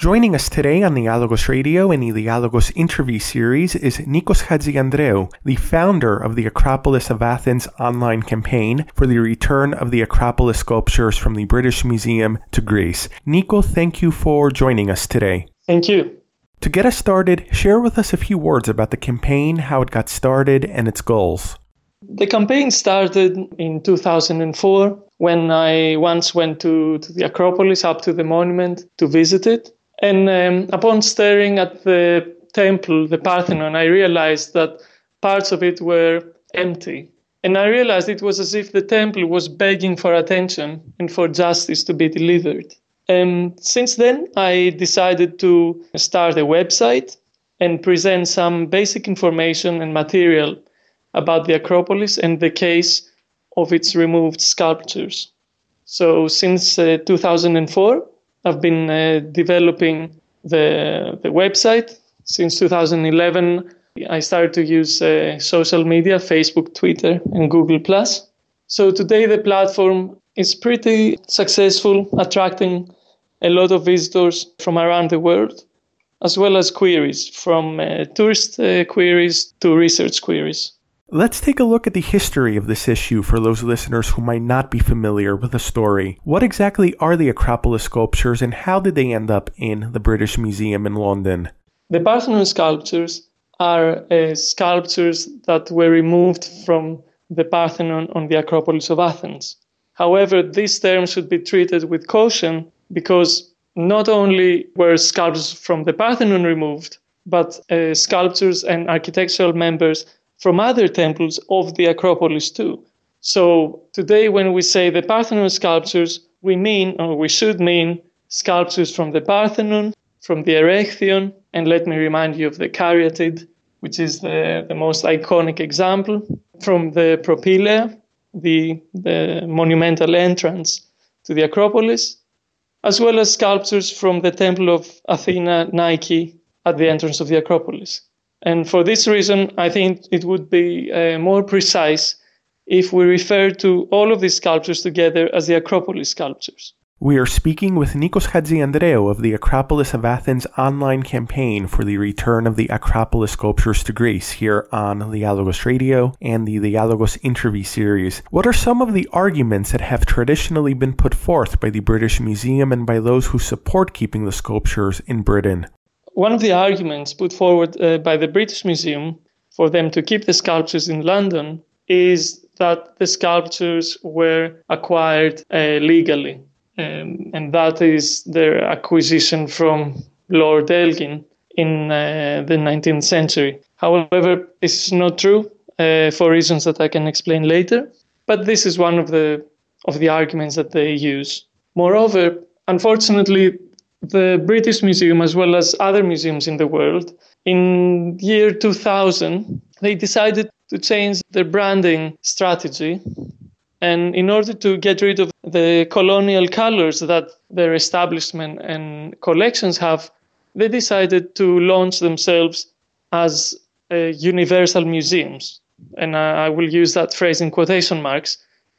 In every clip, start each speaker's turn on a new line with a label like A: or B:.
A: Joining us today on the Dialogos Radio and the Dialogos interview series is Nikos Hadjiandreou, the founder of the Acropolis of Athens online campaign for the return of the Acropolis sculptures from the British Museum to Greece. Nico, thank you for joining us today.
B: Thank you.
A: To get us started, share with us a few words about the campaign, how it got started, and its goals.
B: The campaign started in 2004 when I once went to, to the Acropolis, up to the monument, to visit it. And um, upon staring at the temple, the Parthenon, I realized that parts of it were empty. And I realized it was as if the temple was begging for attention and for justice to be delivered. And since then, I decided to start a website and present some basic information and material about the Acropolis and the case of its removed sculptures. So, since uh, 2004, I've been uh, developing the, the website. Since 2011, I started to use uh, social media, Facebook, Twitter, and Google+. So today the platform is pretty successful, attracting a lot of visitors from around the world, as well as queries, from uh, tourist uh, queries to research queries.
A: Let's take a look at the history of this issue for those listeners who might not be familiar with the story. What exactly are the Acropolis sculptures and how did they end up in the British Museum in London?
B: The Parthenon sculptures are uh, sculptures that were removed from the Parthenon on the Acropolis of Athens. However, this term should be treated with caution because not only were sculptures from the Parthenon removed, but uh, sculptures and architectural members from other temples of the Acropolis too. So today, when we say the Parthenon sculptures, we mean, or we should mean, sculptures from the Parthenon, from the Erechtheion, and let me remind you of the Caryatid, which is the, the most iconic example, from the Propylaea, the, the monumental entrance to the Acropolis, as well as sculptures from the Temple of Athena Nike at the entrance of the Acropolis. And for this reason, I think it would be uh, more precise if we refer to all of these sculptures together as the Acropolis sculptures.
A: We are speaking with Nikos Hadjiandreou of the Acropolis of Athens online campaign for the return of the Acropolis sculptures to Greece here on Dialogos Radio and the Dialogos interview series. What are some of the arguments that have traditionally been put forth by the British Museum and by those who support keeping the sculptures in Britain?
B: One of the arguments put forward uh, by the British Museum for them to keep the sculptures in London is that the sculptures were acquired uh, legally. Um, and that is their acquisition from Lord Elgin in uh, the 19th century. However, this is not true uh, for reasons that I can explain later. But this is one of the of the arguments that they use. Moreover, unfortunately, the British Museum, as well as other museums in the world, in year 2000, they decided to change their branding strategy. And in order to get rid of the colonial colors that their establishment and collections have, they decided to launch themselves as uh, universal museums. And I, I will use that phrase in quotation marks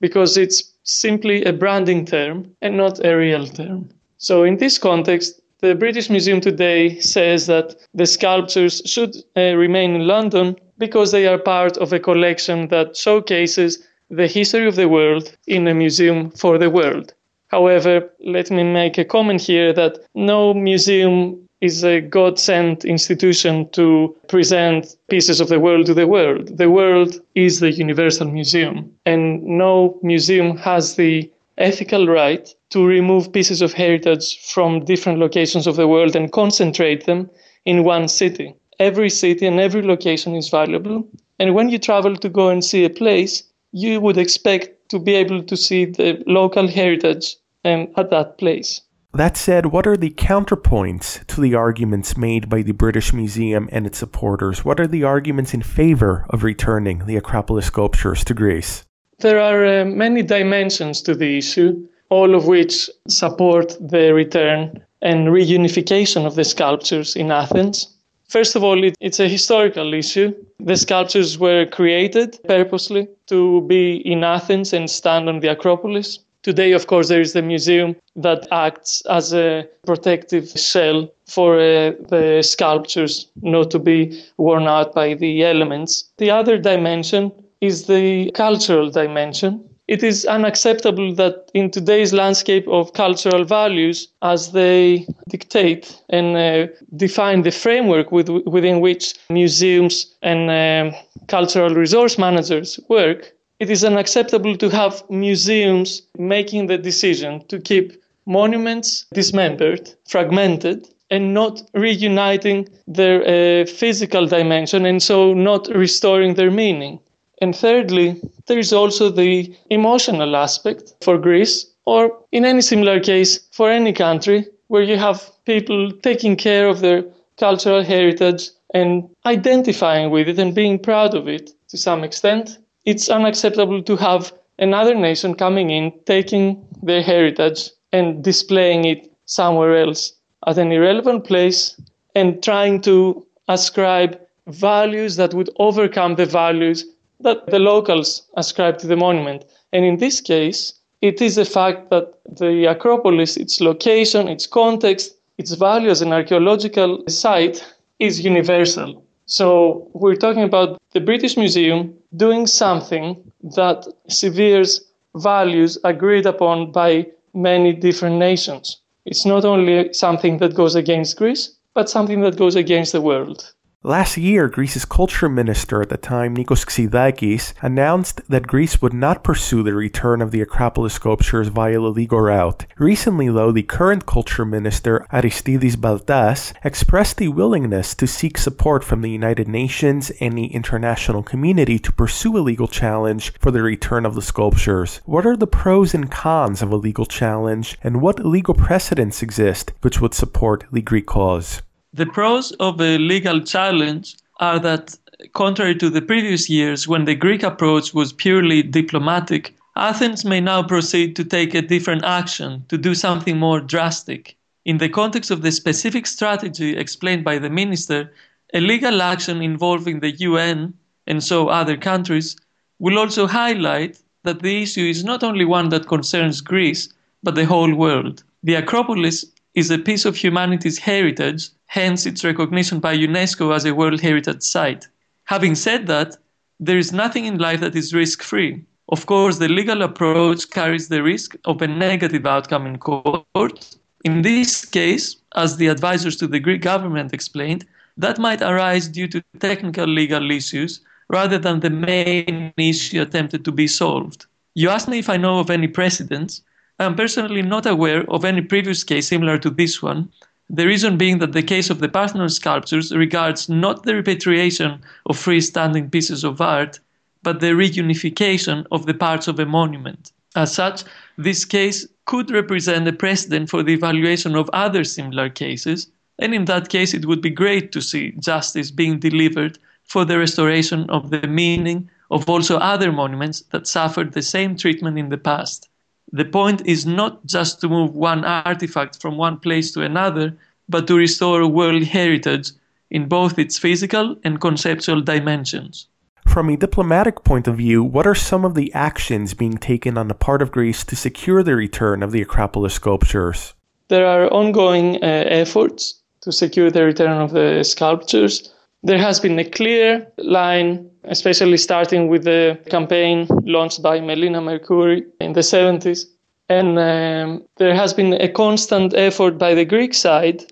B: because it's simply a branding term and not a real term. So, in this context, the British Museum today says that the sculptures should uh, remain in London because they are part of a collection that showcases the history of the world in a museum for the world. However, let me make a comment here that no museum is a God sent institution to present pieces of the world to the world. The world is the Universal Museum, and no museum has the ethical right to remove pieces of heritage from different locations of the world and concentrate them in one city. Every city and every location is valuable. And when you travel to go and see a place, you would expect to be able to see the local heritage um, at that place.
A: That said, what are the counterpoints to the arguments made by the British Museum and its supporters? What are the arguments in favor of returning the Acropolis sculptures to Greece?
B: There are uh, many dimensions to the issue, all of which support the return and reunification of the sculptures in Athens. First of all, it, it's a historical issue. The sculptures were created purposely to be in Athens and stand on the Acropolis. Today, of course, there is the museum that acts as a protective shell for uh, the sculptures not to be worn out by the elements. The other dimension is the cultural dimension. It is unacceptable that in today's landscape of cultural values, as they dictate and uh, define the framework with, within which museums and um, cultural resource managers work, it is unacceptable to have museums making the decision to keep monuments dismembered, fragmented, and not reuniting their uh, physical dimension and so not restoring their meaning. And thirdly, there is also the emotional aspect for Greece, or in any similar case for any country, where you have people taking care of their cultural heritage and identifying with it and being proud of it to some extent. It's unacceptable to have another nation coming in, taking their heritage and displaying it somewhere else at an irrelevant place and trying to ascribe values that would overcome the values that the locals ascribe to the monument. And in this case, it is a fact that the Acropolis, its location, its context, its value as an archaeological site is universal. So we're talking about the British Museum doing something that severes values agreed upon by many different nations. It's not only something that goes against Greece, but something that goes against the world.
A: Last year, Greece's culture minister at the time, Nikos Xydakis, announced that Greece would not pursue the return of the Acropolis sculptures via the legal route. Recently, though, the current culture minister, Aristidis Baltas, expressed the willingness to seek support from the United Nations and the international community to pursue a legal challenge for the return of the sculptures. What are the pros and cons of a legal challenge, and what legal precedents exist which would support the Greek cause?
B: The pros of a legal challenge are that, contrary to the previous years when the Greek approach was purely diplomatic, Athens may now proceed to take a different action, to do something more drastic. In the context of the specific strategy explained by the minister, a legal action involving the UN and so other countries will also highlight that the issue is not only one that concerns Greece, but the whole world. The Acropolis is a piece of humanity's heritage hence its recognition by UNESCO as a World Heritage Site. Having said that, there is nothing in life that is risk free. Of course, the legal approach carries the risk of a negative outcome in court. In this case, as the advisors to the Greek government explained, that might arise due to technical legal issues rather than the main issue attempted to be solved. You asked me if I know of any precedents. I am personally not aware of any previous case similar to this one, the reason being that the case of the Parthenon sculptures regards not the repatriation of freestanding pieces of art, but the reunification of the parts of a monument. As such, this case could represent a precedent for the evaluation of other similar cases, and in that case, it would be great to see justice being delivered for the restoration of the meaning of also other monuments that suffered the same treatment in the past. The point is not just to move one artifact from one place to another, but to restore world heritage in both its physical and conceptual dimensions.
A: From a diplomatic point of view, what are some of the actions being taken on the part of Greece to secure the return of the Acropolis sculptures?
B: There are ongoing uh, efforts to secure the return of the sculptures. There has been a clear line especially starting with the campaign launched by Melina Mercouri in the 70s. And um, there has been a constant effort by the Greek side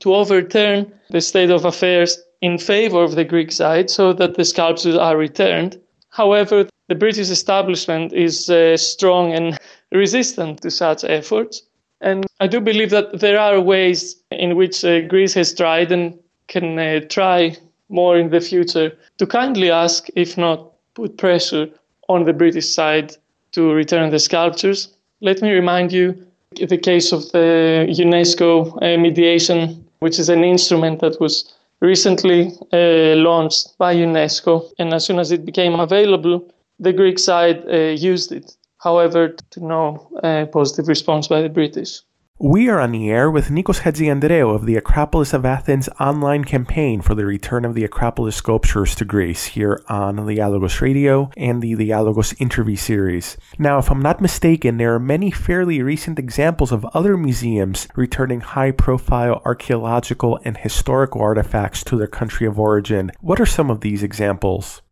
B: to overturn the state of affairs in favor of the Greek side so that the sculptures are returned. However, the British establishment is uh, strong and resistant to such efforts. And I do believe that there are ways in which uh, Greece has tried and can uh, try more in the future to kindly ask, if not put pressure on the British side to return the sculptures. Let me remind you the case of the UNESCO uh, mediation, which is an instrument that was recently uh, launched by UNESCO. And as soon as it became available, the Greek side uh, used it. However, to no uh, positive response by the British.
A: We are on the air with Nikos Hadjiandreou of the Acropolis of Athens online campaign for the return of the Acropolis sculptures to Greece here on Dialogos Radio and the Dialogos interview series. Now, if I'm not mistaken, there are many fairly recent examples of other museums returning high profile archaeological and historical artifacts to their country of origin. What are some of these examples?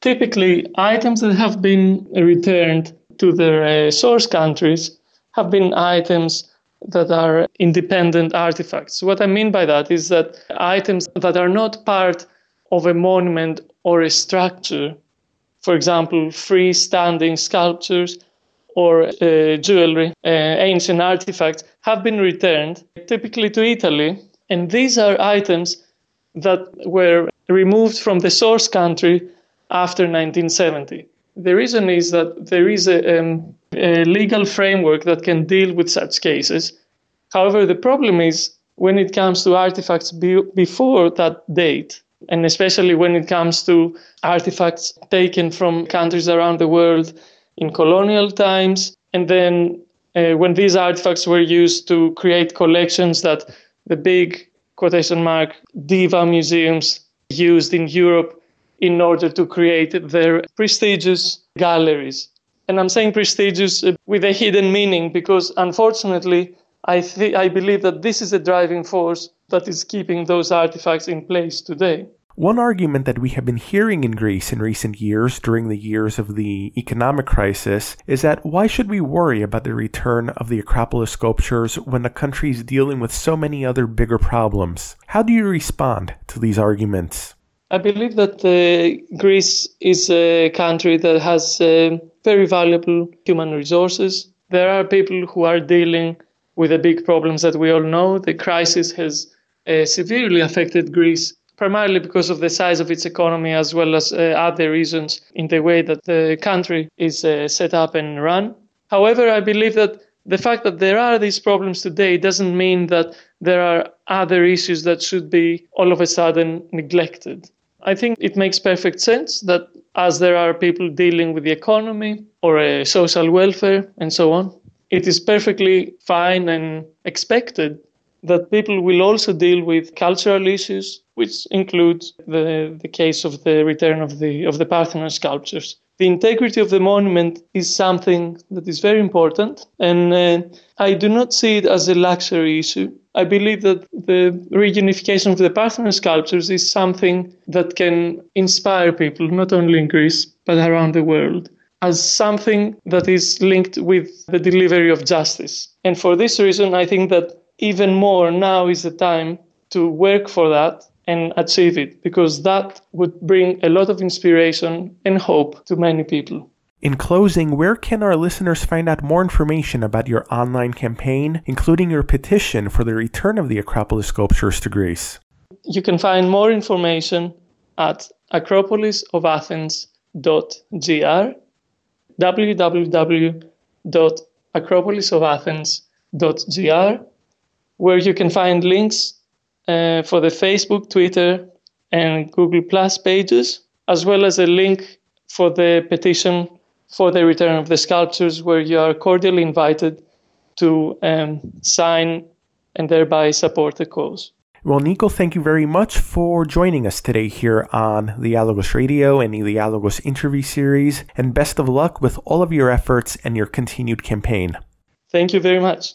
B: Typically, items that have been returned to their uh, source countries have been items that are independent artifacts. What I mean by that is that items that are not part of a monument or a structure, for example, freestanding sculptures or uh, jewelry, uh, ancient artifacts, have been returned, typically to Italy. And these are items that were removed from the source country after 1970. The reason is that there is a, um, a legal framework that can deal with such cases. However, the problem is when it comes to artifacts be- before that date, and especially when it comes to artifacts taken from countries around the world in colonial times, and then uh, when these artifacts were used to create collections that the big quotation mark diva museums used in Europe in order to create their prestigious galleries. And I'm saying prestigious uh, with a hidden meaning because unfortunately, I, th- I believe that this is a driving force that is keeping those artifacts in place today.
A: One argument that we have been hearing in Greece in recent years during the years of the economic crisis is that why should we worry about the return of the Acropolis sculptures when the country is dealing with so many other bigger problems? How do you respond to these arguments?
B: I believe that uh, Greece is a country that has uh, very valuable human resources. There are people who are dealing with the big problems that we all know. The crisis has uh, severely affected Greece, primarily because of the size of its economy, as well as uh, other reasons in the way that the country is uh, set up and run. However, I believe that the fact that there are these problems today doesn't mean that there are other issues that should be all of a sudden neglected. I think it makes perfect sense that as there are people dealing with the economy or uh, social welfare and so on, it is perfectly fine and expected that people will also deal with cultural issues, which includes the, the case of the return of the, of the Parthenon sculptures. The integrity of the monument is something that is very important, and uh, I do not see it as a luxury issue. I believe that the reunification of the Parthenon sculptures is something that can inspire people, not only in Greece, but around the world, as something that is linked with the delivery of justice. And for this reason, I think that even more now is the time to work for that and achieve it, because that would bring a lot of inspiration and hope to many people.
A: In closing, where can our listeners find out more information about your online campaign, including your petition for the return of the Acropolis sculptures to Greece?
B: You can find more information at acropolisofathens.gr, www.acropolisofathens.gr, where you can find links uh, for the Facebook, Twitter, and Google Plus pages, as well as a link for the petition for the return of the sculptures, where you are cordially invited to um, sign and thereby support the cause.
A: Well, Nico, thank you very much for joining us today here on the Dialogos Radio and the Dialogos interview series, and best of luck with all of your efforts and your continued campaign.
B: Thank you very much.